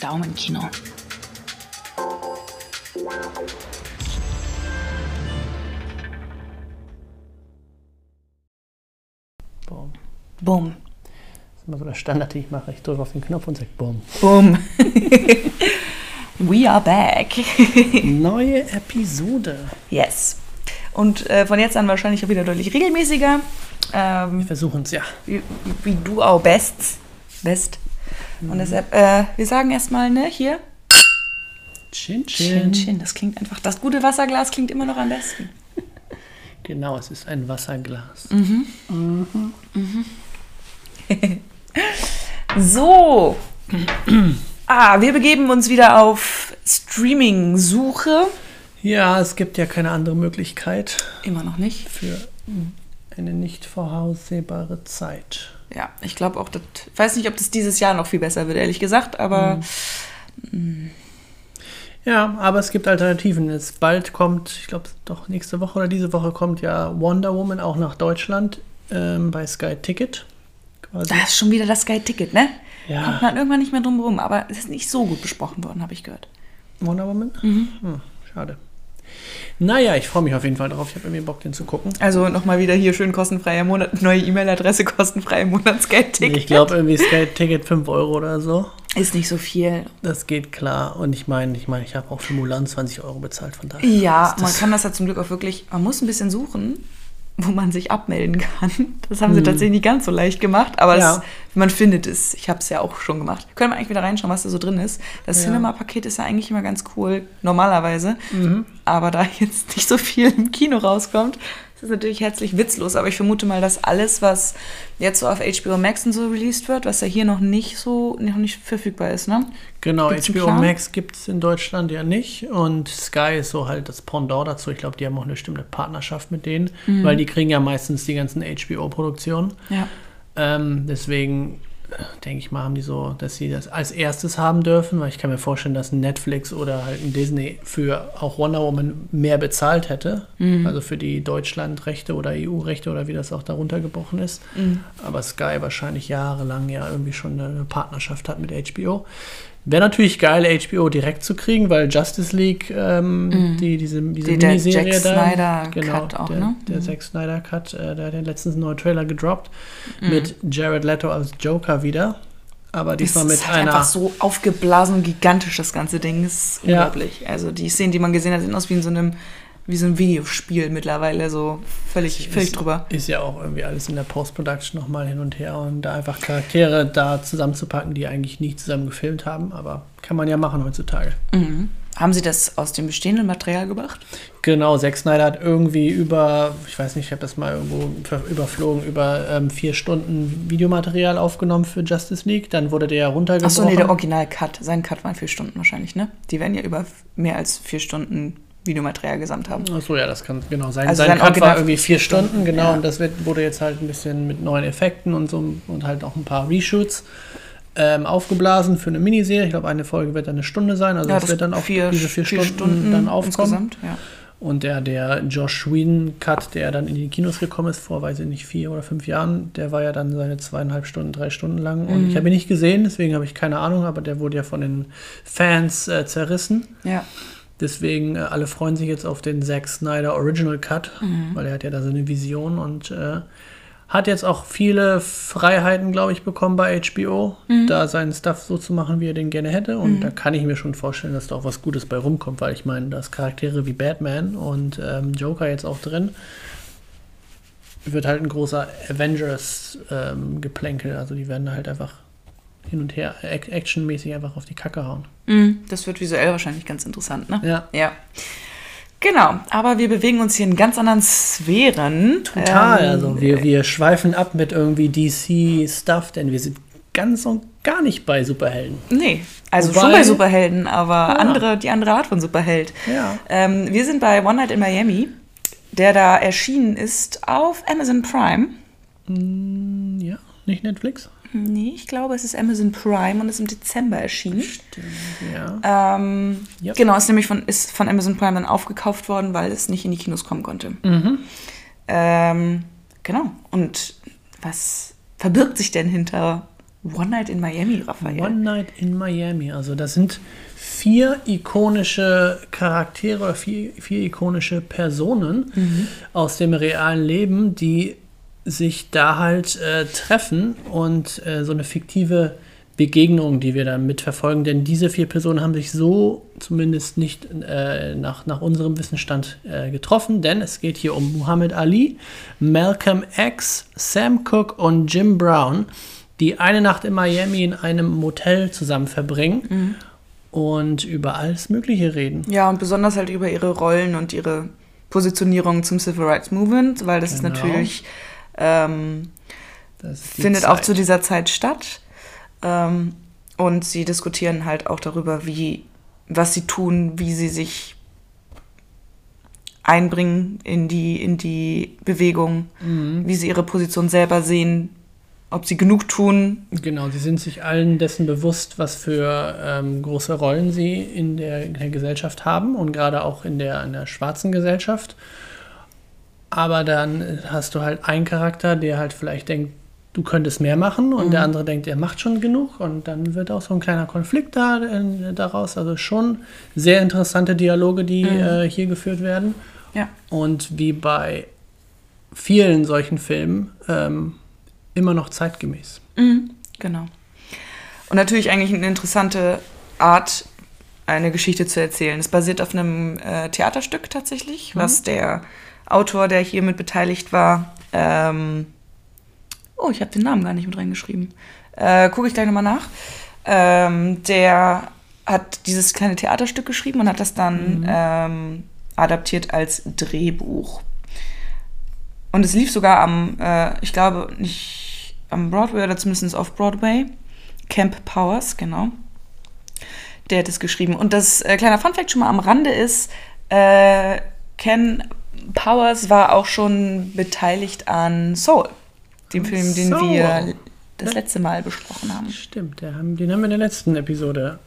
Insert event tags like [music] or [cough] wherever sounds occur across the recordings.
Daumenkino. Boom. Bumm. Das ist immer so der Standard, den ich mache. Ich drücke auf den Knopf und sage Boom. Bumm. [laughs] We are back. [laughs] Neue Episode. yes. Und äh, von jetzt an wahrscheinlich auch wieder deutlich regelmäßiger. Ähm, Wir versuchen es ja. wie, wie du auch best. Best. Und deshalb, äh, wir sagen erstmal, ne, hier. Chin Chin, Chin. chin. Das klingt einfach, das gute Wasserglas klingt immer noch am besten. [laughs] Genau, es ist ein Wasserglas. [laughs] So. Ah, wir begeben uns wieder auf Streaming-Suche. Ja, es gibt ja keine andere Möglichkeit Immer noch nicht. für eine nicht voraussehbare Zeit. Ja, ich glaube auch, das, ich weiß nicht, ob das dieses Jahr noch viel besser wird, ehrlich gesagt, aber Ja, aber es gibt Alternativen. Es bald kommt, ich glaube doch nächste Woche oder diese Woche kommt ja Wonder Woman auch nach Deutschland ähm, bei Sky Ticket. Quasi. da ist schon wieder das Sky-Ticket, ne? Ja. Kommt man irgendwann nicht mehr drum rum, aber es ist nicht so gut besprochen worden, habe ich gehört. Wonder Woman? Hm, schade. Naja, ich freue mich auf jeden Fall drauf. Ich habe irgendwie Bock, den zu gucken. Also nochmal wieder hier schön kostenfreier Monat, neue E-Mail-Adresse, [laughs] kostenfreie Monats-Sky-Ticket. Ich glaube irgendwie Sky Ticket 5 Euro oder so. Ist nicht so viel. Das geht klar. Und ich meine, ich meine, ich habe auch für Mulan 20 Euro bezahlt, von daher. Ja, man kann das ja zum Glück auch wirklich, man muss ein bisschen suchen, wo man sich abmelden kann. Das haben sie tatsächlich nicht ganz so leicht gemacht, aber. Ja. es, man findet es. Ich habe es ja auch schon gemacht. Können wir eigentlich wieder reinschauen, was da so drin ist. Das Ja. Cinema-Paket ist ja eigentlich immer ganz cool, normalerweise. Mhm. Aber da [laughs] jetzt nicht so viel im Kino rauskommt, ist natürlich herzlich witzlos. Aber ich vermute mal, dass alles, was jetzt so auf HBO Max und so released wird, was ja hier noch nicht so, noch nicht verfügbar ist, ne? Genau, Gibt's HBO? Max gibt es in Deutschland ja nicht. Und Sky ist so halt das Pendant dazu. Ich glaube, die haben auch eine bestimmte Partnerschaft mit denen, Mhm. weil die kriegen ja meistens die ganzen HBO-Produktionen. Ja. Ähm, deswegen denke ich mal, haben die so, dass sie das als erstes haben dürfen, weil ich kann mir vorstellen, dass ein Netflix oder halt ein Disney für auch Wonder Woman mehr bezahlt hätte. Mhm. Also für die Deutschlandrechte oder EU-Rechte oder wie das auch darunter gebrochen ist. Mhm. Aber Sky wahrscheinlich jahrelang ja irgendwie schon eine Partnerschaft hat mit HBO. Wäre natürlich geil, HBO direkt zu kriegen, weil Justice League, ähm, die, diese, diese. Die- der Miniserie Zack da, Snyder genau, Cut auch, der, ne? der Mhm. Zack Snyder Cut, äh, der hat ja letztens einen neuen Trailer gedroppt mit Jared Leto als Joker wieder. Aber diesmal mit ist halt einer. einfach so aufgeblasen und gigantisch, das ganze Ding. Das ist Ja. unglaublich. Also die Szenen, die man gesehen hat, sehen aus wie in so einem, wie so ein Videospiel mittlerweile. So völlig, völlig ist, drüber. Ist ja auch irgendwie alles in der Post-Production nochmal hin und her und da einfach Charaktere da zusammenzupacken, die eigentlich nie zusammen gefilmt haben, aber kann man ja machen heutzutage. Mhm. Haben Sie das aus dem bestehenden Material gemacht? Genau, Zack Snyder hat irgendwie über, ich weiß nicht, ich habe das mal irgendwo überflogen, über ähm, vier Stunden Videomaterial aufgenommen für Justice League. Dann wurde der runtergebrochen. Achso, nee, der Original-Cut. Sein Cut waren vier Stunden wahrscheinlich, ne? Die werden ja über mehr als vier Stunden Videomaterial gesamt haben. Achso, ja, das kann genau sein. Also Sein Original- war irgendwie vier Stunden, genau, Ja. und das wird, wurde jetzt halt ein bisschen mit neuen Effekten und so und halt auch ein paar Reshoots ähm, aufgeblasen für eine Miniserie. Ich glaube, eine Folge wird dann eine Stunde sein, also Ja, das, wird dann auch vier, diese vier, Stunden, dann aufkommen. Ja. Und der, der Josh Whedon-Cut, der dann in die Kinos gekommen ist, vor, weiß ich nicht, vier oder fünf Jahren, der war ja dann seine zweieinhalb Stunden, drei Stunden lang. Und Mhm. ich habe ihn nicht gesehen, deswegen habe ich keine Ahnung, aber der wurde ja von den Fans äh, zerrissen. ja. Deswegen, äh, alle freuen sich jetzt auf den Zack Snyder Original Cut, weil er hat ja da so eine Vision und äh, hat jetzt auch viele Freiheiten, glaube ich, bekommen bei HBO, da seinen Stuff so zu machen, wie er den gerne hätte. Und da kann ich mir schon vorstellen, dass da auch was Gutes bei rumkommt, weil ich meine, da ist Charaktere wie Batman und ähm, Joker jetzt auch drin. Wird halt ein großer Avengers-Geplänkel. also die werden halt einfach hin und her ac- actionmäßig einfach auf die Kacke hauen. Mhm. Das wird visuell wahrscheinlich ganz interessant, ne? Ja. Ja. Genau, aber wir bewegen uns hier in ganz anderen Sphären. Total, Ähm, also wir, wir schweifen ab mit irgendwie DC-Stuff, denn wir sind ganz und gar nicht bei Superhelden. Nee, also Wobei- schon bei Superhelden, aber Ja. andere, die andere Art von Superheld. Ja. Ähm, wir sind bei One Night in Miami, der da erschienen ist auf Amazon Prime. Hm, Ja, nicht Netflix? Nee, ich glaube, es ist Amazon Prime und ist im Dezember erschienen. Ja. Ähm, Ja. Genau, ist nämlich von, ist von Amazon Prime dann aufgekauft worden, weil es nicht in die Kinos kommen konnte. Mhm. Ähm, genau. Und was verbirgt sich denn hinter One Night in Miami, Raphael. One Night in Miami. Also das sind vier ikonische Charaktere, vier, vier ikonische Personen Mhm. aus dem realen Leben, die sich da halt äh, treffen und äh, so eine fiktive Begegnung, die wir dann mitverfolgen. Denn diese vier Personen haben sich so zumindest nicht äh, nach, nach unserem Wissensstand äh, getroffen, denn es geht hier um Muhammad Ali, Malcolm X, Sam Cooke und Jim Brown, die eine Nacht in Miami in einem Motel zusammen verbringen Mhm. und über alles Mögliche reden. Ja, und besonders halt über ihre Rollen und ihre Positionierung zum Civil Rights Movement, weil das ist Genau. natürlich, ähm, findet auch Zeit. zu dieser Zeit statt. Ähm, und sie diskutieren halt auch darüber, wie, was sie tun, wie sie sich einbringen in die, in die Bewegung, Mhm. wie sie ihre Position selber sehen, ob sie genug tun. Genau, sie sind sich allen dessen bewusst, was für ähm, große Rollen sie in der, in der Gesellschaft haben und gerade auch in der, in der schwarzen Gesellschaft. Aber dann hast du halt einen Charakter, der halt vielleicht denkt, du könntest mehr machen und der andere denkt, er macht schon genug und dann wird auch so ein kleiner Konflikt da, äh, daraus. Also schon sehr interessante Dialoge, die äh, hier geführt werden. Ja. Und wie bei vielen solchen Filmen ähm, immer noch zeitgemäß. Mhm, genau. Und natürlich eigentlich eine interessante Art, eine Geschichte zu erzählen. Es basiert auf einem äh, Theaterstück tatsächlich, was der Autor, der hier mit beteiligt war, ähm, oh, ich habe den Namen gar nicht mit reingeschrieben. Äh, Gucke ich gleich nochmal nach. Ähm, der hat dieses kleine Theaterstück geschrieben und hat das dann ähm, adaptiert als Drehbuch. Und es lief sogar am, äh, ich glaube, nicht am Broadway oder zumindest auf Broadway. Camp Powers, genau. Der hat es geschrieben. Und das äh, kleine Funfact schon mal am Rande ist, äh, Ken Powers war auch schon beteiligt an Soul, dem Film, den Soul. wir das letzte Mal besprochen haben. Stimmt, den haben wir in der letzten Episode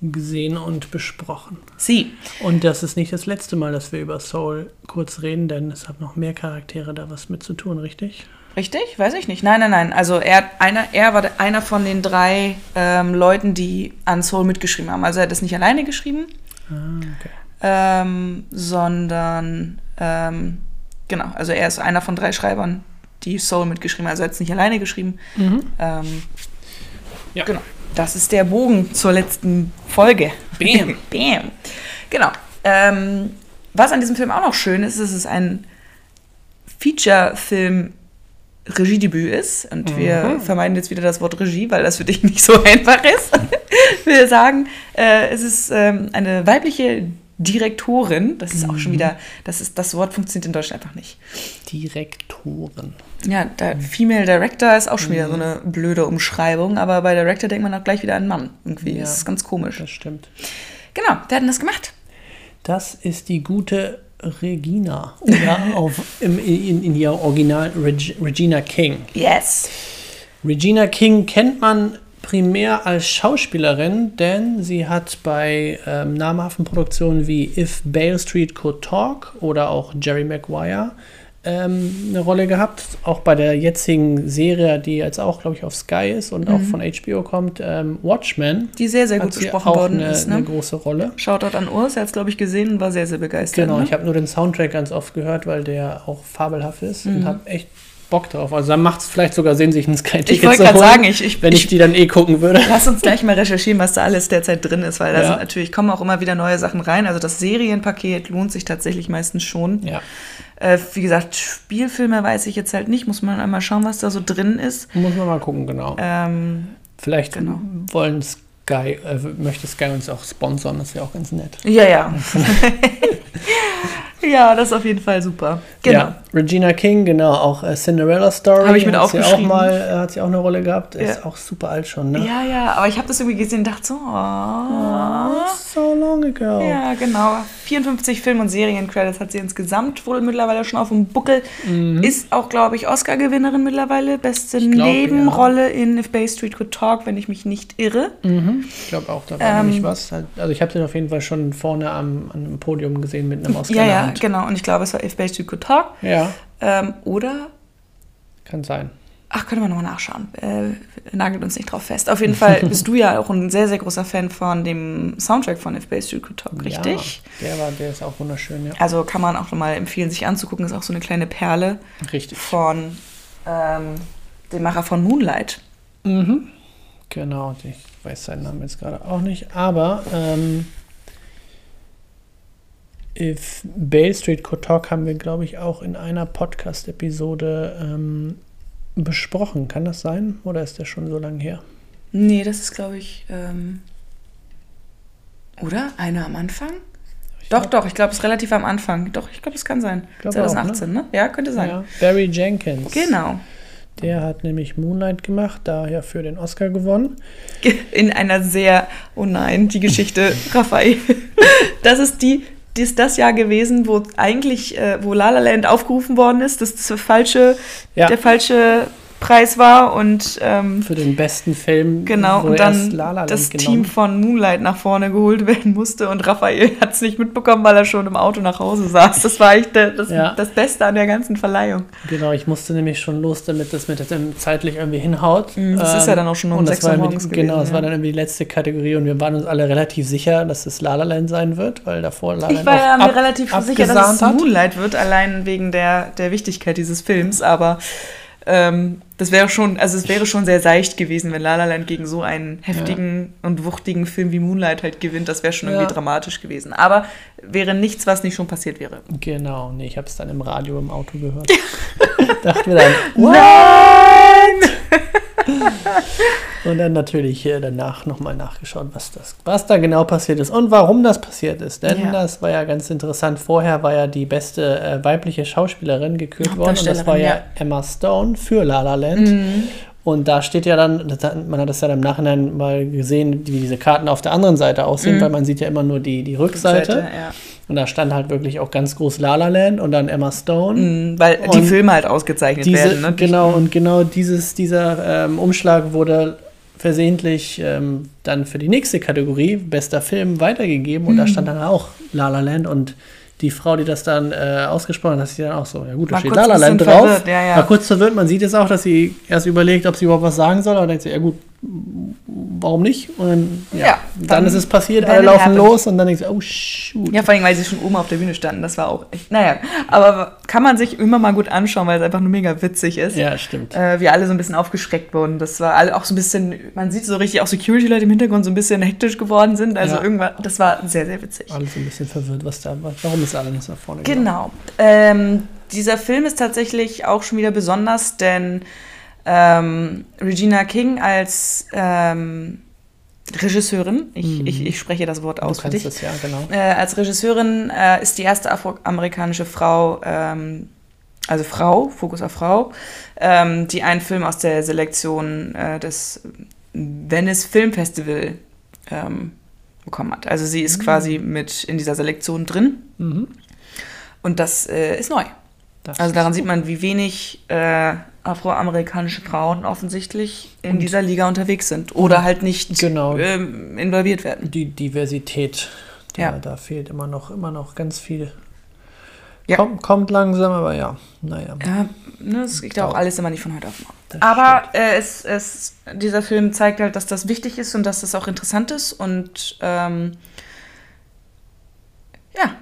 gesehen und besprochen. Sie. Und das ist nicht das letzte Mal, dass wir über Soul kurz reden, denn es haben noch mehr Charaktere da was mit zu tun, richtig? Richtig? Weiß ich nicht. Nein, nein, nein. Also er, einer, er war einer von den drei ähm, Leuten, die an Soul mitgeschrieben haben. Also er hat es nicht alleine geschrieben, Ah, okay. ähm, sondern ähm, genau, also er ist einer von drei Schreibern, die Soul mitgeschrieben haben. Also er hat es nicht alleine geschrieben. Ähm, Ja. Genau. Das ist der Bogen zur letzten Folge. Bam. [laughs] Bam. Genau. Ähm, was an diesem Film auch noch schön ist, ist, dass es ein Feature-Film Regiedebüt ist. Und wir vermeiden jetzt wieder das Wort Regie, weil das für dich [laughs] nicht so einfach ist. [laughs] wir sagen, äh, es ist ähm, eine weibliche Direktorin. Das ist auch schon wieder, das, ist, das Wort funktioniert in Deutschland einfach nicht. Direktoren. Ja, Female Director ist auch schon wieder so eine blöde Umschreibung, aber bei Director denkt man auch gleich wieder an Mann. Irgendwie. Ja. Das ist ganz komisch. Das stimmt. Genau, der hat denn das gemacht. Das ist die gute Regina. Oder [laughs] auf, im, in, in ihr Original Reg, Regina King. Yes. Regina King kennt man primär als Schauspielerin, denn sie hat bei ähm, namhaften Produktionen wie If Bale Street Could Talk oder auch Jerry Maguire ähm, eine Rolle gehabt. Auch bei der jetzigen Serie, die jetzt auch, glaube ich, auf Sky ist und auch von HBO kommt, ähm, Watchmen. Die sehr, sehr gut besprochen auch worden eine, ist. eine Ne? große Rolle. Shoutout an Urs, er hat es, glaube ich, gesehen und war sehr, sehr begeistert. Genau, ne? ich habe nur den Soundtrack ganz oft gehört, weil der auch fabelhaft ist Mhm. und habe echt Bock drauf. Also dann macht es vielleicht sogar Sinn, sich ein Sky-Ticket Ich wollte zu gerade sagen, ich- ich- wenn ich, ich- die dann eh gucken würde. Lass uns gleich mal recherchieren, was da alles derzeit drin ist, weil da Ja. sind natürlich kommen auch immer wieder neue Sachen rein. Also das Serienpaket lohnt sich tatsächlich meistens schon. Ja, Äh, wie gesagt, Spielfilme weiß ich jetzt halt nicht, muss man einmal schauen, was da so drin ist. muss man mal gucken, genau. Ähm, Vielleicht genau. wollen Sky, äh, möchte Sky uns auch sponsern, das wäre auch ganz nett. ja, ja. [laughs] [laughs] ja, das ist auf jeden Fall super. Genau. Ja, Regina King, genau, auch äh, Cinderella Story. Hab ich mit hat sie auch mal, äh, hat sie auch eine Rolle gehabt. Ist Ja. auch super alt schon, ne? Ja, ja, aber ich habe das irgendwie gesehen und dachte so, oh. So long ago. Ja, genau. 54 Film- und Seriencredits hat sie insgesamt wohl mittlerweile schon auf dem Buckel. Ist auch, glaube ich, Oscar-Gewinnerin mittlerweile. Beste Mhm. glaub, Nebenrolle in If Bay Street Could Talk, wenn ich mich nicht irre. Mhm. Ich glaube auch, da war Ähm, nämlich was. Also ich habe den auf jeden Fall schon vorne am, einem Podium gesehen mit einem Oscar Ja, ja, Hand. genau. Und ich glaube, es war If Street Could Talk. Ja, Ähm, oder kann sein. Ach, können wir nochmal nachschauen. Äh, nagelt uns nicht drauf fest. Auf jeden Fall [laughs] bist du ja auch ein sehr, sehr großer Fan von dem Soundtrack von If Street Could Talk, richtig? Ja, der, war, der ist auch wunderschön, ja. Also kann man auch nochmal empfehlen, sich anzugucken. Ist auch so eine kleine Perle. Richtig. Von ähm, dem Macher von Moonlight. Mhm. Genau, ich weiß seinen Namen jetzt gerade auch nicht, aber ähm, If Bale Street Could Talk haben wir, glaube ich, auch in einer Podcast-Episode ähm, besprochen. Kann das sein? Oder ist der schon so lange her? Nee, das ist, glaube ich, ähm, oder? Eine am Anfang? Ich doch, glaub, doch, ich glaube, es ist relativ am Anfang. Doch, ich glaube, es kann sein. 2018, auch, ne? ne? Ja, könnte sein. Ja. Barry Jenkins. Genau. Der hat nämlich Moonlight gemacht, daher für den Oscar gewonnen. [laughs] In einer sehr, oh nein, die Geschichte, Raphael. Das ist die ist das Jahr gewesen, wo eigentlich, äh, wo La La Land aufgerufen worden ist, das, das falsche, ja. der falsche Preis war und ähm, für den besten Film genau und dann das genommen. Team von Moonlight nach vorne geholt [laughs] werden musste und Raphael hat es nicht mitbekommen, weil er schon im Auto nach Hause saß. Das war eigentlich der, das, ja. das Beste an der ganzen Verleihung. Genau, ich musste nämlich schon los, damit das mit dem zeitlich irgendwie hinhaut. Mhm, das ähm, ist ja dann auch schon um sechs Uhr morgens gewesen. Genau, das ja. war dann irgendwie die letzte Kategorie und wir waren uns alle relativ sicher, dass es La La Land sein wird, weil davor La La Land Ich war ja mir relativ sicher, dass es Moonlight wird, allein wegen der, der Wichtigkeit dieses Films, aber ähm, das wäre schon, also es wäre schon sehr seicht gewesen, wenn La La Land gegen so einen heftigen ja. und wuchtigen Film wie Moonlight halt gewinnt. Das wäre schon irgendwie ja. dramatisch gewesen. Aber wäre nichts, was nicht schon passiert wäre. Genau, nee, ich habe es dann im Radio im Auto gehört. [laughs] Dachte mir dann, What? [laughs] [laughs] und dann natürlich hier danach nochmal nachgeschaut, was, das, was da genau passiert ist und warum das passiert ist. Denn ja. das war ja ganz interessant. Vorher war ja die beste äh, weibliche Schauspielerin gekürt worden und das war ja, ja, Emma Stone für La La Land. Mhm. Und da steht ja dann, man hat das ja im Nachhinein mal gesehen, wie diese Karten auf der anderen Seite aussehen, mhm. weil man sieht ja immer nur die, die Rückseite. Rückseite ja. Und da stand halt wirklich auch ganz groß La La Land und dann Emma Stone. Mhm, weil und die Filme halt ausgezeichnet diese, werden. Ne? Genau, und genau dieses, dieser ähm, Umschlag wurde versehentlich ähm, dann für die nächste Kategorie, bester Film, weitergegeben. Und mhm. da stand dann auch La La Land und die Frau, die das dann äh, ausgesprochen hat, sie dann auch so, ja gut, da steht La La Land drauf. Ja, ja. War kurz verwirrt, man sieht jetzt auch, dass sie erst überlegt, ob sie überhaupt was sagen soll, aber denkt sie, ja gut, warum nicht? Und dann, ja, ja dann, dann, ist es passiert, alle laufen happen. los und dann denkst du, oh shoot. Ja, vor allem, weil sie schon oben auf der Bühne standen, das war auch echt, naja, aber kann man sich immer mal gut anschauen, weil es einfach nur mega witzig ist. Ja, stimmt. Äh, wir alle so ein bisschen aufgeschreckt wurden. Das war alle auch so ein bisschen, man sieht so richtig, auch Security-Leute im Hintergrund so ein bisschen hektisch geworden sind. Also ja. irgendwann, das war sehr, sehr witzig. Alle so ein bisschen verwirrt, was da, warum ist alles nach vorne gegangen? Genau. Ähm, dieser Film ist tatsächlich auch schon wieder besonders, denn ähm, Regina King als ähm, Regisseurin, ich, mhm. ich, ich, spreche das Wort aus du für dich. Es, ja, genau. äh, als Regisseurin äh, ist die erste afroamerikanische Frau, ähm, also Frau, Fokus auf Frau, ähm, die einen Film aus der Selektion äh, des Venice Film Festival ähm, bekommen hat. Also sie ist mhm. quasi mit in dieser Selektion drin. Mhm. Und das äh, ist neu. Das also daran sieht man, wie wenig äh, afroamerikanische Frauen offensichtlich in dieser Liga unterwegs sind oder halt nicht genau, ähm, involviert werden. Die Diversität, da, ja. da fehlt immer noch, immer noch ganz viel. Ja. Kommt, kommt langsam, aber ja, naja. Ja, ne, das geht ja auch alles immer nicht von heute auf morgen. Aber äh, es, es, dieser Film zeigt halt, dass das wichtig ist und dass das auch interessant ist und ähm, ja,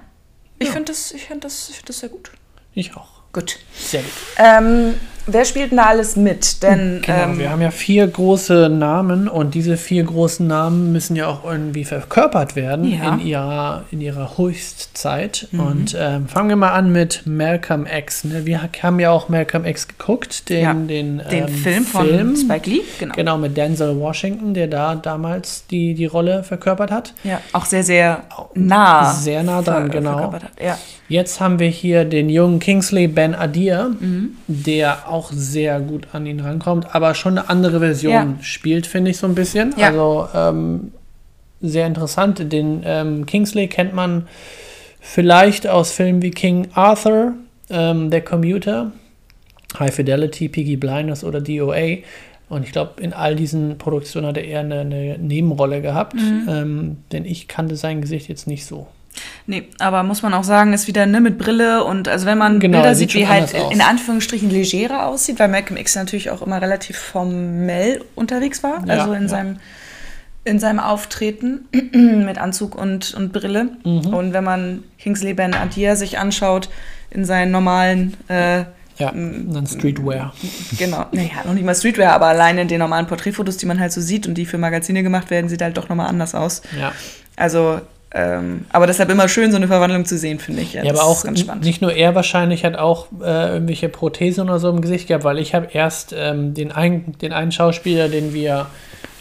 ich ja. finde das, find das, find das sehr gut. Ich auch. Gut. Sehr gut. Ähm, wer spielt denn da alles mit? Denn, genau, ähm, wir haben ja vier große Namen und diese vier großen Namen müssen ja auch irgendwie verkörpert werden ja. in, ihrer, in ihrer Höchstzeit. Mhm. Und ähm, fangen wir mal an mit Malcolm X. Ne? Wir haben ja auch Malcolm X geguckt, den, ja. den, den ähm, Film von Film, Spike Lee. Genau. genau, mit Denzel Washington, der da damals die, die Rolle verkörpert hat. Ja, auch sehr, sehr nah. Sehr nah dran, genau. Ja. Jetzt haben wir hier den jungen Kingsley Ben Adir, mhm. der auch sehr gut an ihn rankommt, aber schon eine andere Version ja. spielt, finde ich so ein bisschen. Ja. Also ähm, sehr interessant. Den ähm, Kingsley kennt man vielleicht aus Filmen wie King Arthur, ähm, Der Commuter, High Fidelity, Piggy Blinders oder DOA. Und ich glaube, in all diesen Produktionen hat er eher eine, eine Nebenrolle gehabt, mhm. ähm, denn ich kannte sein Gesicht jetzt nicht so. Nee, aber muss man auch sagen, ist wieder ne, mit Brille und also wenn man Genau, Bilder er sieht, sieht wie halt aus. in Anführungsstrichen legerer aussieht, weil Malcolm X natürlich auch immer relativ formell unterwegs war, Ja, also in ja. seinem in seinem Auftreten [clears throat] mit Anzug und, und Brille. Mhm. Und wenn man Kingsley Ben Adir sich anschaut in seinen normalen äh, Ja, dann Streetwear. Genau, naja, noch nicht mal Streetwear, aber alleine in den normalen Porträtfotos, die man halt so sieht und die für Magazine gemacht werden, sieht halt doch nochmal anders aus. Ja. Also, ähm, aber deshalb immer schön, so eine Verwandlung zu sehen, finde ich. Ja, das aber auch ist ganz spannend. nicht nur er wahrscheinlich hat auch äh, irgendwelche Prothesen oder so im Gesicht gehabt, weil ich habe erst ähm, den, einen, den einen Schauspieler, den wir,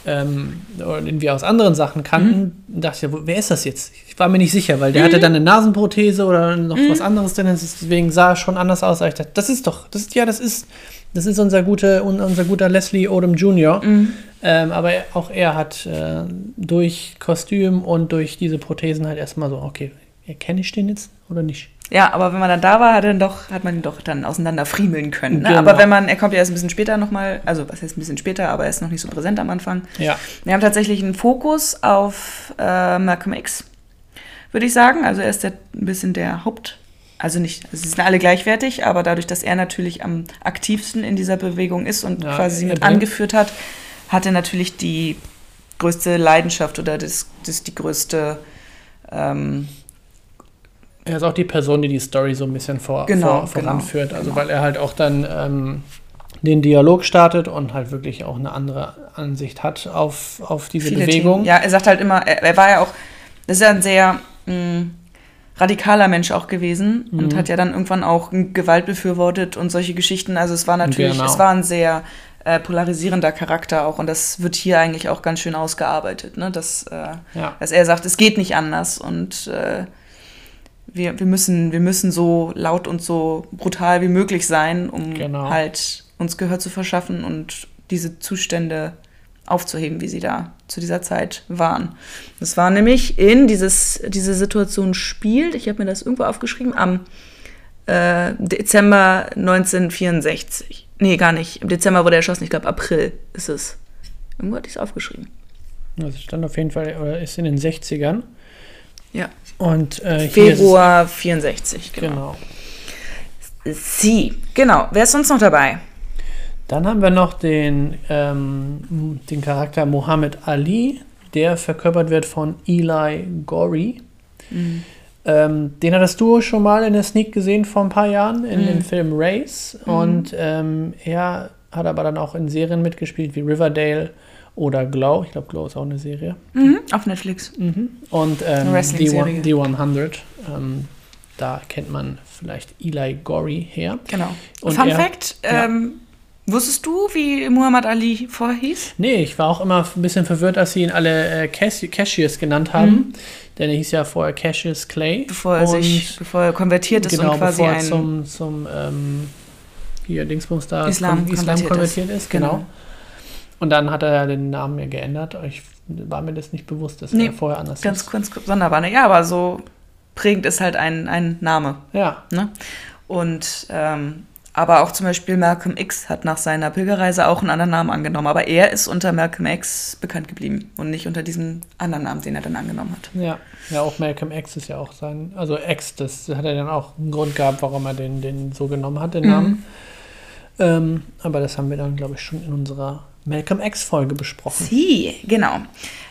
ähm, oder den wir aus anderen Sachen kannten, Mhm. dachte wer ist das jetzt? Ich war mir nicht sicher, weil der hatte dann eine Nasenprothese oder noch Mhm. was anderes drin, deswegen sah er schon anders aus. Aber Ich dachte, das ist doch, das ist ja, das ist, das ist unser guter, un- unser guter Leslie Odom Jr. Mhm. Ähm, aber er- auch er hat äh, durch Kostüm und durch diese Prothesen halt erstmal so, okay, erkenne ich den jetzt oder nicht? Ja, aber wenn man dann da war, hat, er doch, hat man ihn doch dann auseinander friemeln können. Ne? Genau. Aber wenn man, er kommt ja erst ein bisschen später nochmal, also was heißt ein bisschen später, aber er ist noch nicht so präsent am Anfang. Ja. Wir haben tatsächlich einen Fokus auf äh, Malcolm X, würde ich sagen. Also er ist der, ein bisschen der Haupt, also nicht, also sie sind alle gleichwertig, aber dadurch, dass er natürlich am aktivsten in dieser Bewegung ist und Ja, quasi sie mit bringt- angeführt hat, hat er natürlich die größte Leidenschaft oder das, das die größte ähm, Er ist auch die Person, die die Story so ein bisschen vor, Genau, vor, voranführt. genau, Also genau. weil er halt auch dann ähm, den Dialog startet und halt wirklich auch eine andere Ansicht hat auf, auf diese viele Bewegung. Themen. Ja, er sagt halt immer, er, er war ja auch, das ist ja ein sehr mh, radikaler Mensch auch gewesen und Mhm. hat ja dann irgendwann auch Gewalt befürwortet und solche Geschichten. Also es war natürlich, Genau. es war ein sehr äh, polarisierender Charakter auch und das wird hier eigentlich auch ganz schön ausgearbeitet, ne? dass, äh, Ja. dass er sagt, es geht nicht anders und äh, wir, wir, müssen, wir müssen so laut und so brutal wie möglich sein, um Genau. halt uns Gehör zu verschaffen und diese Zustände aufzuheben, wie sie da zu dieser Zeit waren. Das war nämlich in dieses, diese Situation spielt, ich habe mir das irgendwo aufgeschrieben, am äh, Dezember 1964. Nee, gar nicht. Im Dezember wurde er erschossen, ich glaube April ist es. Irgendwo hatte ich es aufgeschrieben. Also stand auf jeden Fall, oder ist in den 60ern. Ja. Und äh, Februar 64, es, genau. genau. Sie, genau. Wer ist sonst noch dabei? Dann haben wir noch den, ähm, den Charakter Muhammad Ali, der verkörpert wird von Eli Gorey. Mhm. Ähm, den hattest du schon mal in der Sneak gesehen vor ein paar Jahren in Mhm. dem Film Race. Und ähm, er hat aber dann auch in Serien mitgespielt wie Riverdale oder Glow. Ich glaube, Glow ist auch eine Serie. Mhm, auf Netflix. Und ähm, Eine die, Wrestling-Serie. One- die 100. Ähm, da kennt man vielleicht Eli Gorey her. Genau. Und Fun er- Fact: ja. ähm, Wusstest du, wie Muhammad Ali vorher hieß? Nee, ich war auch immer ein bisschen verwirrt, dass sie ihn alle äh, Cass Cassius genannt haben. Denn er hieß ja vorher Cassius Clay. Mhm. Bevor er sich, bevor er konvertiert ist genau, und quasi bevor er zum, zum ähm, hier Dingsbums da Islam zum Islam konvertiert konvertiert ist. Genau. Genau. Und dann hat er ja den Namen ja geändert. Ich war mir das nicht bewusst, dass Nee, er vorher anders ganz, ist. ganz sonderbar. Ne? Ja, aber so prägend ist halt ein, ein Name. Ja, Ne? Und ähm, aber auch zum Beispiel Malcolm X hat nach seiner Pilgerreise auch einen anderen Namen angenommen. Aber er ist unter Malcolm X bekannt geblieben und nicht unter diesem anderen Namen, den er dann angenommen hat. ja. Ja, auch Malcolm X ist ja auch sein, also X, das hat er dann auch einen Grund gehabt, warum er den, den so genommen hat, den Mhm. Namen. Ähm, aber das haben wir dann, glaube ich, schon in unserer Malcolm X-Folge besprochen. Sie, genau.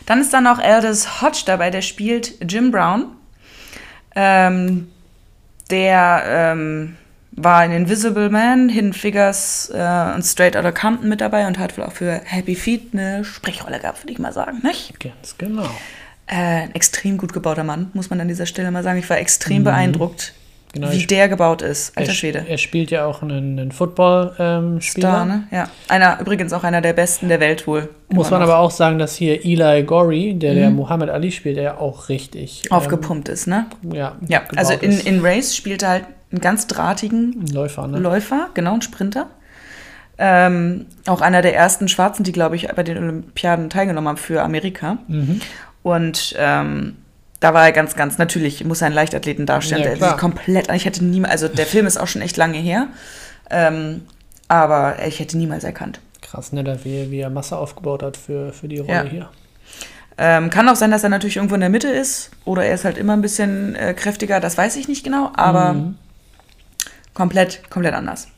Dann ist dann noch Aldous Hodge dabei, der spielt Jim Brown. Ähm, der ähm, war in Invisible Man, Hidden Figures äh, und Straight Outta Compton mit dabei und hat wohl auch für Happy Feet eine Sprechrolle gehabt, würde ich mal sagen. Nicht? Ganz genau. Äh, ein extrem gut gebauter Mann, muss man an dieser Stelle mal sagen. Ich war extrem beeindruckt, Genau, wie der gebaut ist. Alter er, Schwede. Er spielt ja auch einen, einen Football-Spieler. Star, ne? Ja. Einer, übrigens auch einer der besten der Welt wohl. Muss man noch. aber auch sagen, dass hier Eli Gorey, der der Muhammad Ali spielt, der ja auch richtig ähm, aufgepumpt ist, ne? ja, Ja, also in, in Race spielt er halt einen ganz drahtigen Läufer, ne? Läufer, genau, ein Sprinter. Ähm, auch einer der ersten Schwarzen, die, glaube ich, bei den Olympiaden teilgenommen haben für Amerika. Mhm. Und ähm, da war er ganz, ganz, natürlich muss er einen Leichtathleten darstellen. Ja, der komplett, ich hätte niemals, also der Film ist auch schon echt lange her, ähm, aber ich hätte niemals erkannt. Krass, ne, da wie, wie er Masse aufgebaut hat für, für die Rolle Ja. hier. Ähm, kann auch sein, dass er natürlich irgendwo in der Mitte ist oder er ist halt immer ein bisschen äh, kräftiger, das weiß ich nicht genau, aber Mhm. Komplett, komplett anders.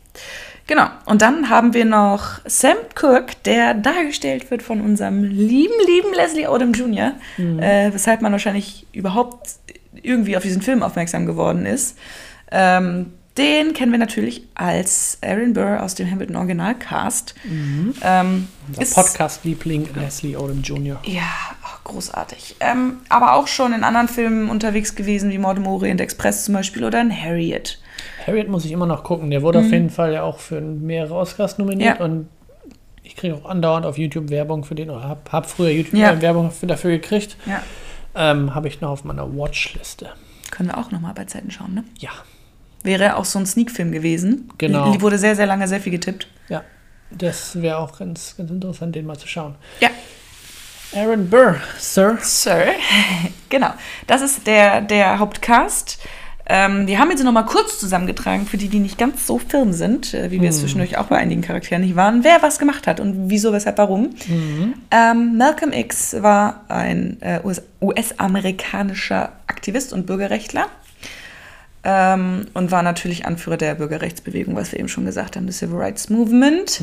Genau, und dann haben wir noch Sam Cooke, der dargestellt wird von unserem lieben, lieben Leslie Odom Jr., äh, weshalb man wahrscheinlich überhaupt irgendwie auf diesen Film aufmerksam geworden ist. Ähm, den kennen wir natürlich als Aaron Burr aus dem Hamilton Originalcast. Ähm, Unser ist- Podcast-Liebling Leslie Odom Jr. ja, großartig. Ähm, aber auch schon in anderen Filmen unterwegs gewesen, wie Mord im Orient Express zum Beispiel oder in Harriet. Harriet muss ich immer noch gucken. Der wurde auf jeden Fall ja auch für mehrere Oscars nominiert Mhm. Ja. und ich kriege auch andauernd auf YouTube Werbung für den oder habe hab früher YouTube Ja. äh, Werbung für, dafür gekriegt. Ja. Ähm, habe ich noch auf meiner Watchliste. Können wir auch nochmal bei Zeiten schauen, ne? Ja, Wäre auch so ein Sneak-Film gewesen. Genau. Die wurde sehr, sehr lange sehr viel getippt. ja. Das wäre auch ganz, ganz interessant, den mal zu schauen. Ja. Aaron Burr, Sir. Sir. [laughs] genau. Das ist der, der Hauptcast. Ähm, die haben jetzt nochmal kurz zusammengetragen, für die, die nicht ganz so firm sind, äh, wie wir es zwischendurch auch bei einigen Charakteren nicht waren, wer was gemacht hat und wieso, weshalb, warum. Ähm, Malcolm X war ein äh, US- US-amerikanischer Aktivist und Bürgerrechtler ähm, und war natürlich Anführer der Bürgerrechtsbewegung, was wir eben schon gesagt haben, des Civil Rights Movement.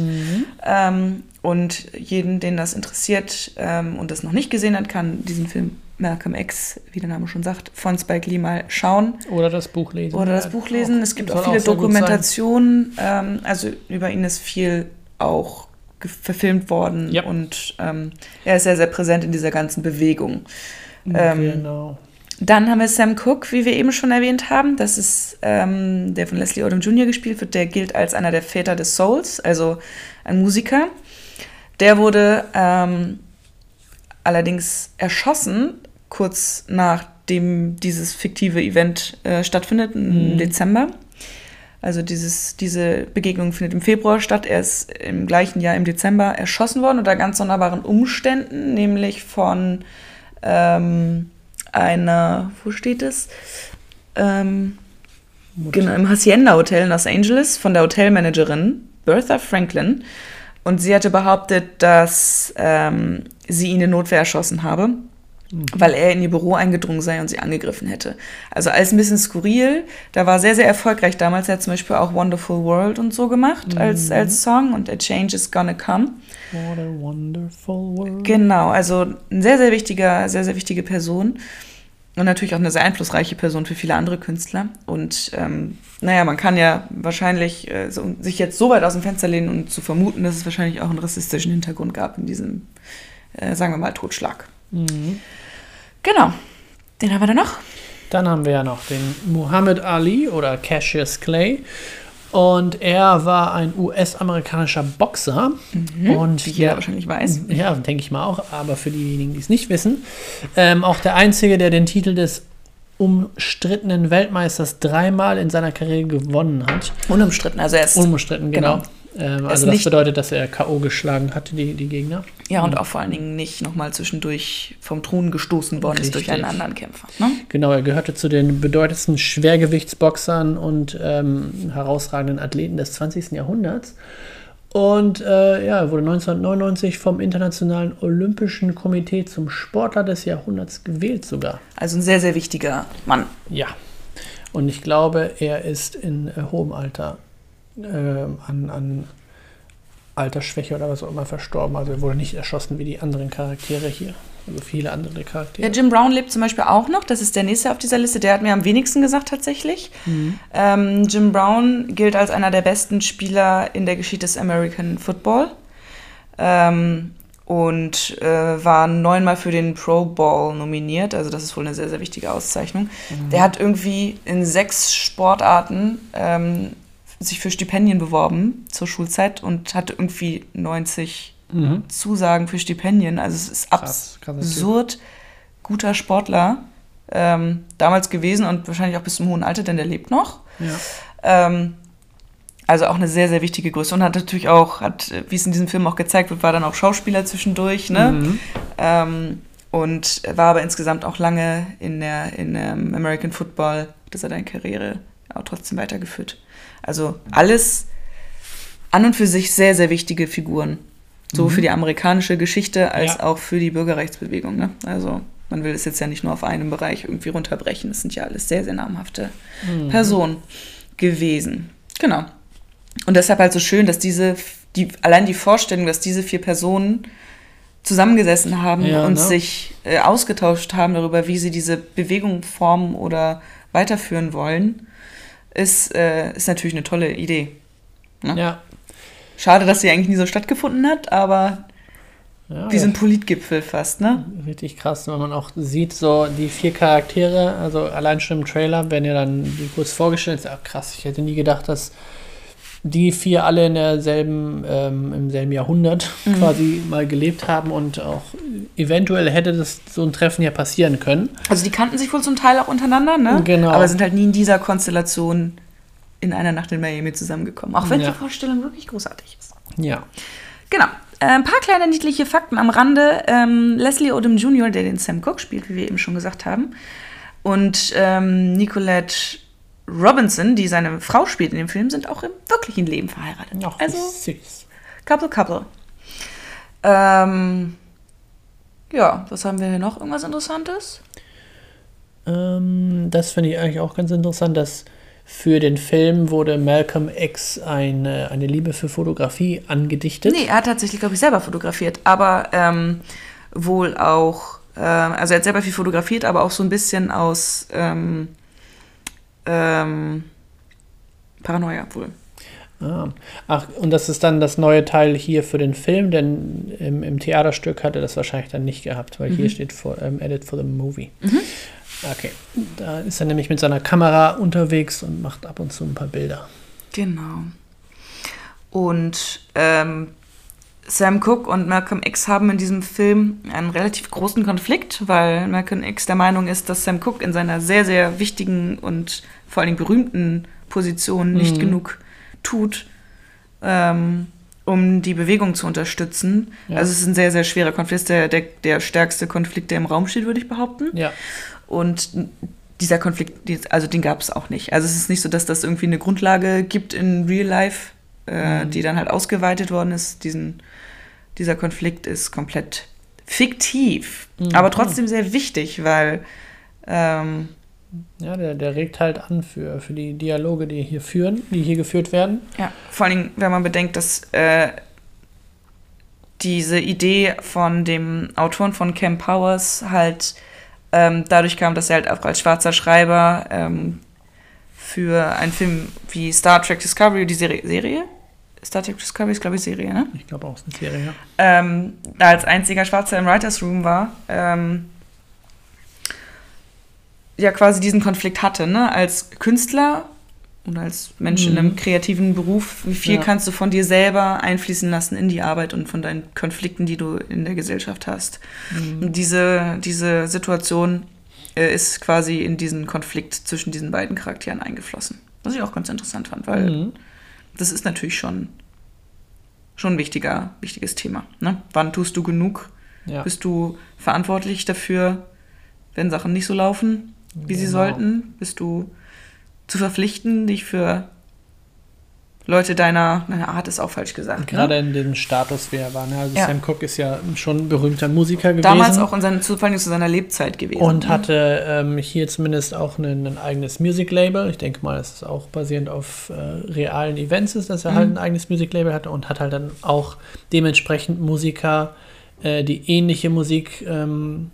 Ähm, und jeden, den das interessiert ähm, und das noch nicht gesehen hat, kann diesen Film Malcolm X, wie der Name schon sagt, von Spike Lee mal schauen Oder das Buch lesen. oder das Buch lesen. auch- Es gibt auch viele sein. Dokumentationen. Ähm, also über ihn ist viel auch verfilmt worden Ja. und ähm, er ist sehr, sehr präsent in dieser ganzen Bewegung. Ähm, genau. Dann haben wir Sam Cooke, wie wir eben schon erwähnt haben. Das ist ähm, der von Leslie Odom Jr. gespielt wird. Der gilt als einer der Väter des Souls, also ein Musiker. Der wurde ähm, allerdings erschossen, kurz nachdem dieses fiktive Event äh, stattfindet, im Mhm. Dezember. Also dieses, diese Begegnung findet im Februar statt. Er ist im gleichen Jahr im Dezember erschossen worden unter ganz sonderbaren Umständen, nämlich von ähm, einer, wo steht es? Ähm, genau, im Hacienda Hotel in Los Angeles von der Hotelmanagerin Bertha Franklin. Und sie hatte behauptet, dass ähm, sie ihn in Notwehr erschossen habe, weil er in ihr Büro eingedrungen sei und sie angegriffen hätte. Also alles ein bisschen skurril. Da war sehr, sehr erfolgreich damals. Er hat zum Beispiel auch Wonderful World und so gemacht als, als Song und A Change is Gonna Come. What a wonderful world. Genau, also ein sehr, sehr wichtiger, sehr, sehr wichtige Person. Und natürlich auch eine sehr einflussreiche Person für viele andere Künstler. Und ähm, naja, man kann ja wahrscheinlich äh, so, sich jetzt so weit aus dem Fenster lehnen und zu vermuten, dass es wahrscheinlich auch einen rassistischen Hintergrund gab in diesem, äh, sagen wir mal, Totschlag. Mhm. Genau. Den haben wir dann noch. Dann haben wir ja noch den Muhammad Ali oder Cassius Clay. Und er war ein US-amerikanischer Boxer. Und Wie jeder der- wahrscheinlich weiß. Ja, denke ich mal auch. Aber für diejenigen, die es nicht wissen, ähm, auch der Einzige, der den Titel des umstrittenen Weltmeisters dreimal in seiner Karriere gewonnen hat. Unumstritten. Also er ist, Unumstritten, genau. Genau. Ähm, also das bedeutet, dass er K.O. geschlagen hat, die, die Gegner. ja, und auch vor allen Dingen nicht nochmal zwischendurch vom Thron gestoßen worden ist durch Richtig. einen anderen Kämpfer. Ne? Genau, er gehörte zu den bedeutendsten Schwergewichtsboxern und ähm, herausragenden Athleten des 20. Jahrhunderts. Und äh, ja, er wurde 1999 vom Internationalen Olympischen Komitee zum Sportler des Jahrhunderts gewählt sogar. Also ein sehr, sehr wichtiger Mann. Ja. Und ich glaube, er ist in äh, hohem Alter ähm, an, an Altersschwäche oder was auch immer verstorben. Also er wurde nicht erschossen wie die anderen Charaktere hier. Also viele andere Charaktere. Ja, Jim Brown lebt zum Beispiel auch noch. Das ist der nächste auf dieser Liste. Der hat mir am wenigsten gesagt tatsächlich. Ähm, Jim Brown gilt als einer der besten Spieler in der Geschichte des American Football. Ähm, und äh, war neunmal für den Pro Bowl nominiert. Also das ist wohl eine sehr, sehr wichtige Auszeichnung. Der hat irgendwie in sechs Sportarten ähm, sich für Stipendien beworben zur Schulzeit und hatte irgendwie 90 Mhm. Zusagen für Stipendien. Also es ist Krass, Typ. absurd guter Sportler ähm, damals gewesen und wahrscheinlich auch bis zum hohen Alter, denn der lebt noch. Ja. Ähm, also auch eine sehr, sehr wichtige Größe und hat natürlich auch, hat, wie es in diesem Film auch gezeigt wird, war dann auch Schauspieler zwischendurch, ne? Mhm. Ähm, und war aber insgesamt auch lange in der in ähm, American Football, das hat seine Karriere auch trotzdem weitergeführt. Also alles an und für sich sehr, sehr wichtige Figuren. So für die amerikanische Geschichte als Ja. auch für die Bürgerrechtsbewegung. Ne? Also man will es jetzt ja nicht nur auf einen Bereich irgendwie runterbrechen. Das sind ja alles sehr, sehr namhafte Personen gewesen. Genau. Und deshalb halt so schön, dass diese, die, allein die Vorstellung, dass diese vier Personen zusammengesessen haben Ja, und ne? sich äh, ausgetauscht haben darüber, wie sie diese Bewegung formen oder weiterführen wollen, ist, äh, ist natürlich eine tolle Idee. Ja. Schade, dass sie eigentlich nie so stattgefunden hat, aber ja wie so ein Politgipfel fast, ne? Richtig krass, wenn man auch sieht, so die vier Charaktere, also allein schon im Trailer werden ja dann die kurz vorgestellt. Ach krass, ich hätte nie gedacht, dass die vier alle in derselben, ähm, im selben Jahrhundert quasi mal gelebt haben und auch eventuell hätte das so ein Treffen ja passieren können. Also die kannten sich wohl zum Teil auch untereinander, ne? Genau. Aber sind halt nie in dieser Konstellation in einer Nacht in Miami zusammengekommen. Auch wenn Ja. die Vorstellung wirklich großartig ist. Ja. Genau. Äh, ein paar kleine niedliche Fakten am Rande. Ähm, Leslie Odom Jr., der den Sam Cooke spielt, wie wir eben schon gesagt haben. Und ähm, Nicolette Robinson, die seine Frau spielt in dem Film, sind auch im wirklichen Leben verheiratet. Ach, also süß. Couple, Couple. Ähm, ja, was haben wir hier noch? Irgendwas Interessantes? Ähm, das finde ich eigentlich auch ganz interessant, dass für den Film wurde Malcolm X eine, eine Liebe für Fotografie angedichtet. Nee, er hat tatsächlich, glaube ich, selber fotografiert, aber ähm, wohl auch, ähm, also er hat selber viel fotografiert, aber auch so ein bisschen aus ähm, ähm, Paranoia wohl. Ah. Ach, und das ist dann das neue Teil hier für den Film, denn im, im Theaterstück hat er das wahrscheinlich dann nicht gehabt, weil hier steht for, ähm, Edit for the Movie. Okay, da ist er nämlich mit seiner Kamera unterwegs und macht ab und zu ein paar Bilder. Genau. Und ähm, Sam Cooke und Malcolm X haben in diesem Film einen relativ großen Konflikt, weil Malcolm X der Meinung ist, dass Sam Cooke in seiner sehr, sehr wichtigen und vor allem berühmten Position nicht Mhm. genug tut, ähm, um die Bewegung zu unterstützen. Ja. Also es ist ein sehr, sehr schwerer Konflikt, der, der, der stärkste Konflikt, der im Raum steht, würde ich behaupten. Ja, Und dieser Konflikt, also den gab es auch nicht. Also es ist nicht so, dass das irgendwie eine Grundlage gibt in Real Life, äh, Mhm. die dann halt ausgeweitet worden ist. Diesen, dieser Konflikt ist komplett fiktiv, Mhm. aber trotzdem sehr wichtig, weil ähm, ja der, der regt halt an für, für die Dialoge, die hier führen, die hier geführt werden. ja, vor allen Dingen, wenn man bedenkt, dass äh, diese Idee von dem Autoren von Camp Powers halt ähm, dadurch kam, dass er halt auch als schwarzer Schreiber ähm, für einen Film wie Star Trek Discovery, die Serie, Serie? Star Trek Discovery ist, glaube ich, Serie, ne? Ich glaube auch, es ist eine Serie. ja. ähm, da als einziger Schwarzer im Writers Room war, ähm, ja quasi diesen Konflikt hatte, ne? Als Künstler und als Mensch in einem Mhm. kreativen Beruf, wie viel Ja. kannst du von dir selber einfließen lassen in die Arbeit und von deinen Konflikten, die du in der Gesellschaft hast. Mhm. Und diese, diese Situation äh, ist quasi in diesen Konflikt zwischen diesen beiden Charakteren eingeflossen. Was ich auch ganz interessant fand, weil Mhm. Das ist natürlich schon, schon ein wichtiger, wichtiges Thema. Ne? Wann tust du genug? Ja. Bist du verantwortlich dafür, wenn Sachen nicht so laufen, wie sie Genau. sollten? Bist du zu verpflichten, dich für Leute deiner, deiner Art ist auch falsch gesagt. Gerade ne? in dem Status, wie er war. Ne? Also Ja. Sam Cooke ist ja schon ein berühmter Musiker gewesen. Damals auch in seinen, zu, vor allem zu seiner Lebzeit gewesen. Und ne? hatte ähm, hier zumindest auch ein, ein eigenes Music-Label. Ich denke mal, es auch basierend auf äh, realen Events ist, dass er Mhm. halt ein eigenes Music-Label hatte und hat halt dann auch dementsprechend Musiker, äh, die ähnliche Musik ähm,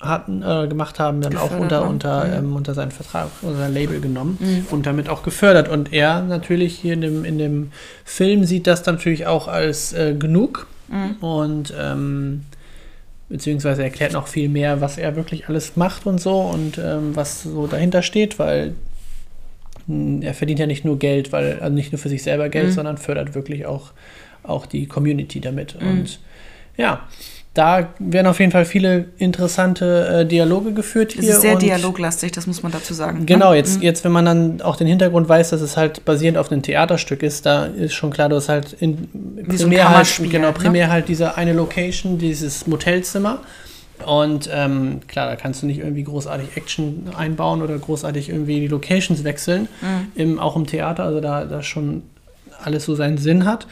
hatten, äh, gemacht haben, dann auch Gefördert unter, haben. unter, Mhm. ähm, unter seinen Vertrag, unter sein Label genommen Mhm. und damit auch gefördert. Und er natürlich hier in dem, in dem Film sieht das natürlich auch als äh, genug Mhm. und ähm, beziehungsweise erklärt noch viel mehr, was er wirklich alles macht und so und ähm, was so dahinter steht, weil mh, er verdient ja nicht nur Geld, weil also nicht nur für sich selber Geld, Mhm. sondern fördert wirklich auch, auch die Community damit. Mhm. Und ja, da werden auf jeden Fall viele interessante äh, Dialoge geführt Es hier. ist sehr dialoglastig, das muss man dazu sagen. Genau, ne? jetzt, Mhm. jetzt, wenn man dann auch den Hintergrund weiß, dass es halt basierend auf einem Theaterstück ist, da ist schon klar, du hast halt in, Wie so primär, halt, genau, ne? primär halt diese eine Location, dieses Motelzimmer. Und ähm, klar, da kannst du nicht irgendwie großartig Action einbauen oder großartig irgendwie die Locations wechseln, Mhm. im, auch im Theater, also da, da schon alles so seinen Sinn hat.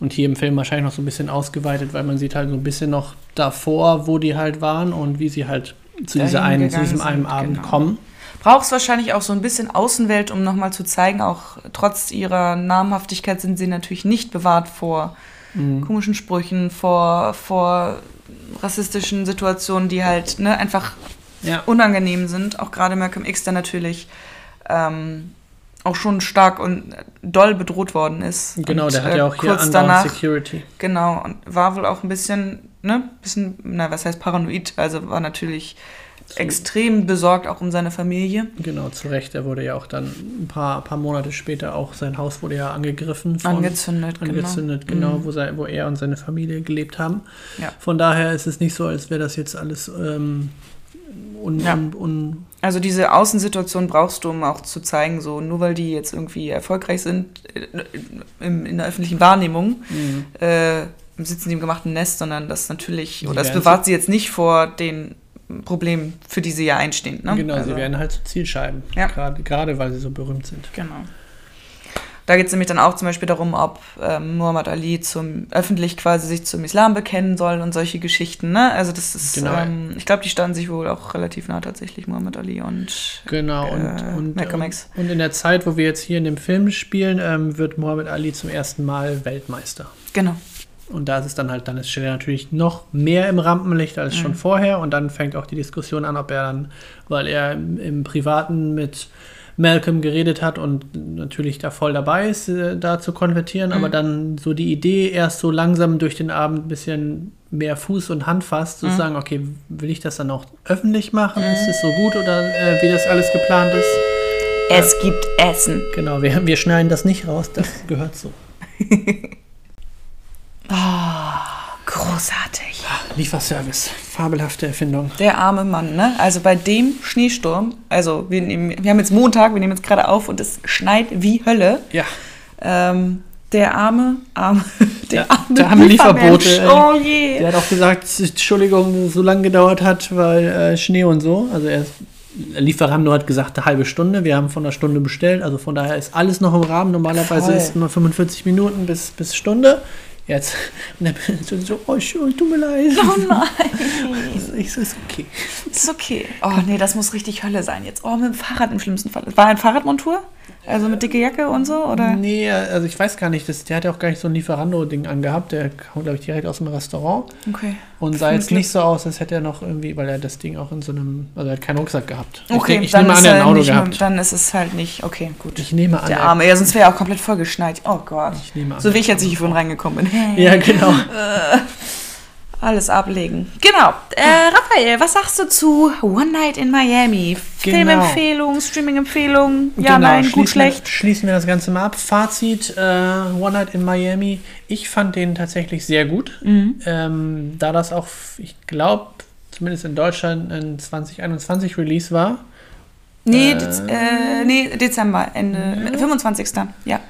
Und hier im Film wahrscheinlich noch so ein bisschen ausgeweitet, weil man sieht halt so ein bisschen noch davor, wo die halt waren und wie sie halt zu, dieser einen, zu diesem einen Abend genau. kommen. Brauchst wahrscheinlich auch so ein bisschen Außenwelt, um nochmal zu zeigen, auch trotz ihrer Namhaftigkeit sind sie natürlich nicht bewahrt vor Mhm. komischen Sprüchen, vor, vor rassistischen Situationen, die halt ne, einfach Ja. unangenehm sind. Auch gerade Malcolm X, der natürlich ähm, auch schon stark und doll bedroht worden ist. Genau, und, der hat äh, ja auch hier kurz Unbound danach, Security. Genau, und war wohl auch ein bisschen, ne, bisschen, na, was heißt paranoid, also war natürlich extrem besorgt auch um seine Familie. Genau, zu Recht. Er wurde ja auch dann ein paar, paar Monate später auch sein Haus wurde ja angegriffen. Von, Angezündet, genau. angezündet, genau, Mhm. wo, sei, wo er und seine Familie gelebt haben. Ja. Von daher ist es nicht so, als wäre das jetzt alles ähm, un, Ja. un, un, Also diese Außensituation brauchst du, um auch zu zeigen, so nur weil die jetzt irgendwie erfolgreich sind äh, in, in der öffentlichen Wahrnehmung, Mhm. äh, sitzen die im gemachten Nest, sondern das natürlich, oder das bewahrt sie jetzt nicht vor den Problemen, für die sie ja einstehen. Ne? Genau, also, sie werden halt zu Zielscheiben. Ja. Gerade, gerade weil sie so berühmt sind. Genau. Da geht es nämlich dann auch zum Beispiel darum, ob ähm, Muhammad Ali zum öffentlich quasi sich zum Islam bekennen soll und solche Geschichten. Ne? Also das ist, Genau. ähm, ich glaube, die standen sich wohl auch relativ nah tatsächlich, Muhammad Ali und Genau, und, Äh, und, Malcolm X. und in der Zeit, wo wir jetzt hier in dem Film spielen, ähm, wird Muhammad Ali zum ersten Mal Weltmeister. genau. Und da ist es dann halt, dann ist steht er natürlich noch mehr im Rampenlicht als schon vorher. Und dann fängt auch die Diskussion an, ob er dann, weil er im, im Privaten mit Malcolm geredet hat und natürlich da voll dabei ist, äh, da zu konvertieren, aber dann so die Idee erst so langsam durch den Abend ein bisschen mehr Fuß und Hand fasst, zu sagen, okay, will ich das dann auch öffentlich machen? Ist es so gut oder äh, wie das alles geplant ist? Es gibt Essen. Genau, wir, wir schneiden das nicht raus, das gehört so. [laughs] Großartig. Lieferservice, fabelhafte Erfindung. Der arme Mann, ne? Also bei dem Schneesturm, also wir, nehmen, wir haben jetzt Montag, wir nehmen jetzt gerade auf und es schneit wie Hölle. Ja, Ähm, der arme, arme, [laughs] der Ja, arme, der arme. Lieferbote. Oh je. Der hat auch gesagt, Entschuldigung, dass es so lange gedauert hat, weil äh, Schnee und so. Also er ist, Lieferando hat gesagt, eine halbe Stunde. Wir haben von einer Stunde bestellt. Also von daher ist alles noch im Rahmen. Normalerweise Voll. ist es immer 45 Minuten bis, bis Stunde. Jetzt und er so, so, oh, schön, tut mir leid. Oh nein. [laughs] Ich so, ist okay. Ist okay. Oh nee, das muss richtig Hölle sein jetzt. Oh, mit dem Fahrrad im schlimmsten Fall. War ein Fahrradmontur? Also mit dicke Jacke und so? Oder? Nee, also ich weiß gar nicht, das, der hat ja auch gar nicht so ein Lieferando-Ding angehabt. Der kam, glaube ich, direkt aus dem Restaurant. Okay. Und sah jetzt nicht so aus, als hätte er noch irgendwie, weil er das Ding auch in so einem, also er hat keinen Rucksack gehabt. ich, Okay, denk, ich dann, nehme ist an, er hat ein Auto nicht, gehabt. dann ist es halt nicht. Okay, gut. Ich nehme an, Der er- Arme. Ja, sonst wäre er auch komplett vollgeschneit. Oh Gott. Ich nehme an. So wie ich jetzt, ich vorhin reingekommen bin. Ja, genau. [laughs] Alles ablegen. Genau. Äh, Raphael, was sagst du zu One Night in Miami? Genau. Filmempfehlung, Streaming-Empfehlung? Ja, Genau, nein, gut, schlecht. Wir, schließen wir das Ganze mal ab. Fazit: äh, One Night in Miami. Ich fand den tatsächlich sehr gut. Mhm. Ähm, da das auch, ich glaube, zumindest in Deutschland ein 2021 Release war. Nee, Äh, Dez äh, nee, Dezember, Ende, 25. Ja.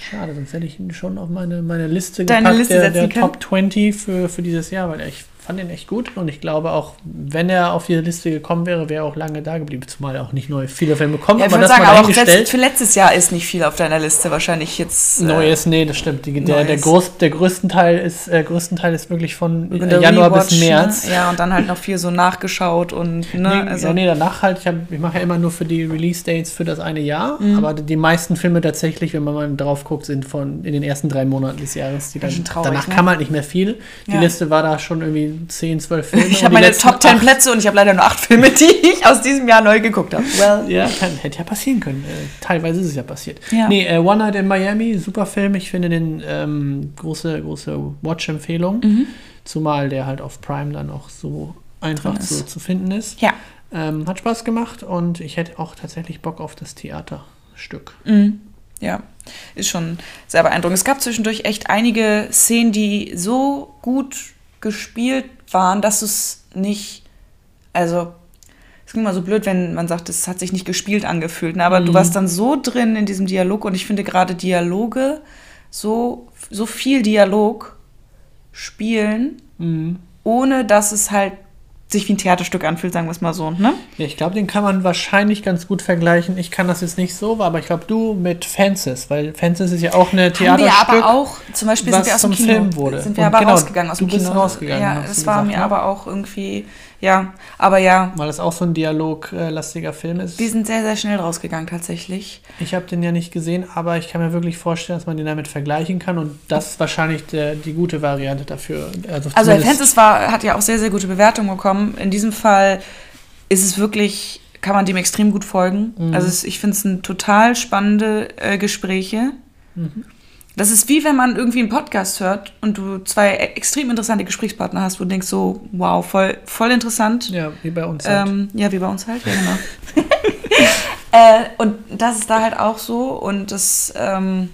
Schade, sonst hätte ich ihn schon auf meine, meine Liste Deine gepackt, Liste der, der. Top 20 für, für dieses Jahr, weil ich fand ihn echt gut und ich glaube auch, wenn er auf die Liste gekommen wäre, wäre er auch lange da geblieben, zumal er auch nicht neue viele Filme kommen, Ja, ich aber das sagen, mal aber letzt, für letztes Jahr ist nicht viel auf deiner Liste wahrscheinlich jetzt. äh, Neues, nee, das stimmt. Die, der, der, groß, der größten Teil ist, äh, größten Teil ist wirklich von äh, Januar Rewatch, bis März. Ne? Ja, und dann halt noch viel so nachgeschaut und, ne, Nee, also. ja, nee, danach halt, ich, hab- ich mache ja immer nur für die Release-Dates für das eine Jahr, Mhm. aber die meisten Filme tatsächlich, wenn man mal drauf guckt, sind von in den ersten drei Monaten des Jahres. Die dann, traurig, danach ne? kam halt nicht mehr viel. Die Ja. Liste war da schon irgendwie 10, 12 Filme. Ich habe meine Top 10 acht- Plätze und ich habe leider nur acht Filme, die ich aus diesem Jahr neu geguckt habe. Well, Ja, kann, hätte ja passieren können. Äh, teilweise ist es ja passiert. Ja. Nee, äh, One Night in Miami, super Film. Ich finde den ähm, große, große Watch-Empfehlung. Mhm. Zumal der halt auf Prime dann auch so einfach zu, zu finden ist. ja. Ähm, hat Spaß gemacht und ich hätte auch tatsächlich Bock auf das Theaterstück. Mhm. Ja, ist schon sehr beeindruckend. Es gab zwischendurch echt einige Szenen, die so gut gespielt waren, dass es nicht, also es klingt mal so blöd, wenn man sagt, es hat sich nicht gespielt angefühlt, ne? aber du warst dann so drin in diesem Dialog und ich finde gerade Dialoge, so, so viel Dialog spielen, Mhm. ohne dass es halt sich wie ein Theaterstück anfühlt, sagen wir es mal so. Ne? Ja, ich glaube, den kann man wahrscheinlich ganz gut vergleichen. Ich kann das jetzt nicht so, aber ich glaube, du mit Fences, weil Fences ist ja auch eine Theaterstück. Haben wir aber auch, zum Beispiel sind wir aus dem Kino, Film wurde. sind wir Und aber genau, rausgegangen aus du dem bist Kino. rausgegangen, Ja, das war gesagt, mir ne? aber auch irgendwie, ja, aber ja, Weil es auch so ein dialoglastiger Film ist. wir sind sehr, sehr schnell rausgegangen tatsächlich. Ich habe den ja nicht gesehen, aber ich kann mir wirklich vorstellen, dass man den damit vergleichen kann und das ist wahrscheinlich der, die gute Variante dafür. Also, Also Fences war, hat ja auch sehr, sehr gute Bewertungen bekommen. In diesem Fall ist es wirklich, kann man dem extrem gut folgen. Mhm. Also ich finde es ein total spannende äh, Gespräche. Mhm. Das ist wie wenn man irgendwie einen Podcast hört und du zwei extrem interessante Gesprächspartner hast, wo du denkst so, wow, voll, voll interessant. Ja, wie bei uns. Halt. Ähm, ja, wie bei uns halt, ja, genau. [laughs] äh, und das ist da halt auch so und das, ähm,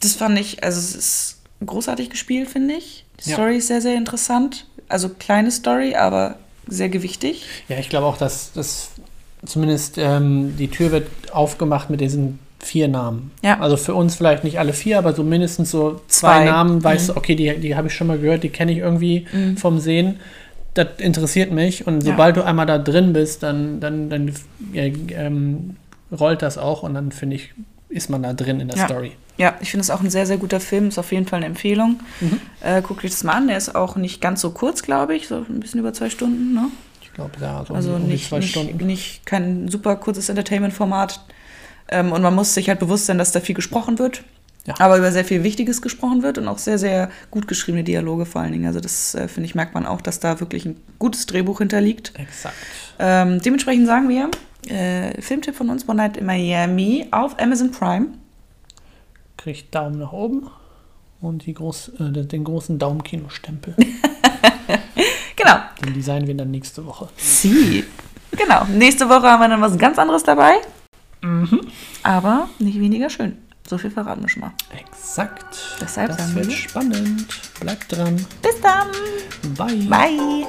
das fand ich, also es ist großartig gespielt, finde ich. Die Ja. Story ist sehr, sehr interessant. Also kleine Story, aber sehr gewichtig. Ja, ich glaube auch, dass, dass zumindest ähm, die Tür wird aufgemacht mit diesen vier Namen. Ja. Also für uns vielleicht nicht alle vier, aber so mindestens so zwei, Zwei. Namen, weißt Mhm. du, okay, die, die habe ich schon mal gehört, die kenne ich irgendwie vom Sehen. Das interessiert mich und Ja. sobald du einmal da drin bist, dann, dann, dann ja, ähm, rollt das auch und dann finde ich, ist man da drin in der Ja. Story. Ja, ich finde es auch ein sehr, sehr guter Film. Ist auf jeden Fall eine Empfehlung. Mhm. Äh, guckt euch das mal an. Der ist auch nicht ganz so kurz, glaube ich. So ein bisschen über zwei Stunden, ne? Ich glaube, ja, so Also um die nicht, zwei nicht, Stunden. nicht kein super kurzes Entertainment-Format. Ähm, und man muss sich halt bewusst sein, dass da viel gesprochen wird. Ja. Aber über sehr viel Wichtiges gesprochen wird und auch sehr, sehr gut geschriebene Dialoge vor allen Dingen. Also das, äh, finde ich, merkt man auch, dass da wirklich ein gutes Drehbuch hinterliegt. Exakt. Ähm, dementsprechend sagen wir, äh, Filmtipp von uns, One Night in Miami auf Amazon Prime. Kriegt Daumen nach oben und die groß, äh, den großen Daumenkino-Stempel. [laughs] Genau. Den designen wir dann nächste Woche. Sie. Genau. Nächste Woche haben wir dann was ganz anderes dabei. Mhm. Aber nicht weniger schön. So viel verraten wir schon mal. Exakt. Deshalb das wird wir- spannend. Bleibt dran. Bis dann. Bye. Bye.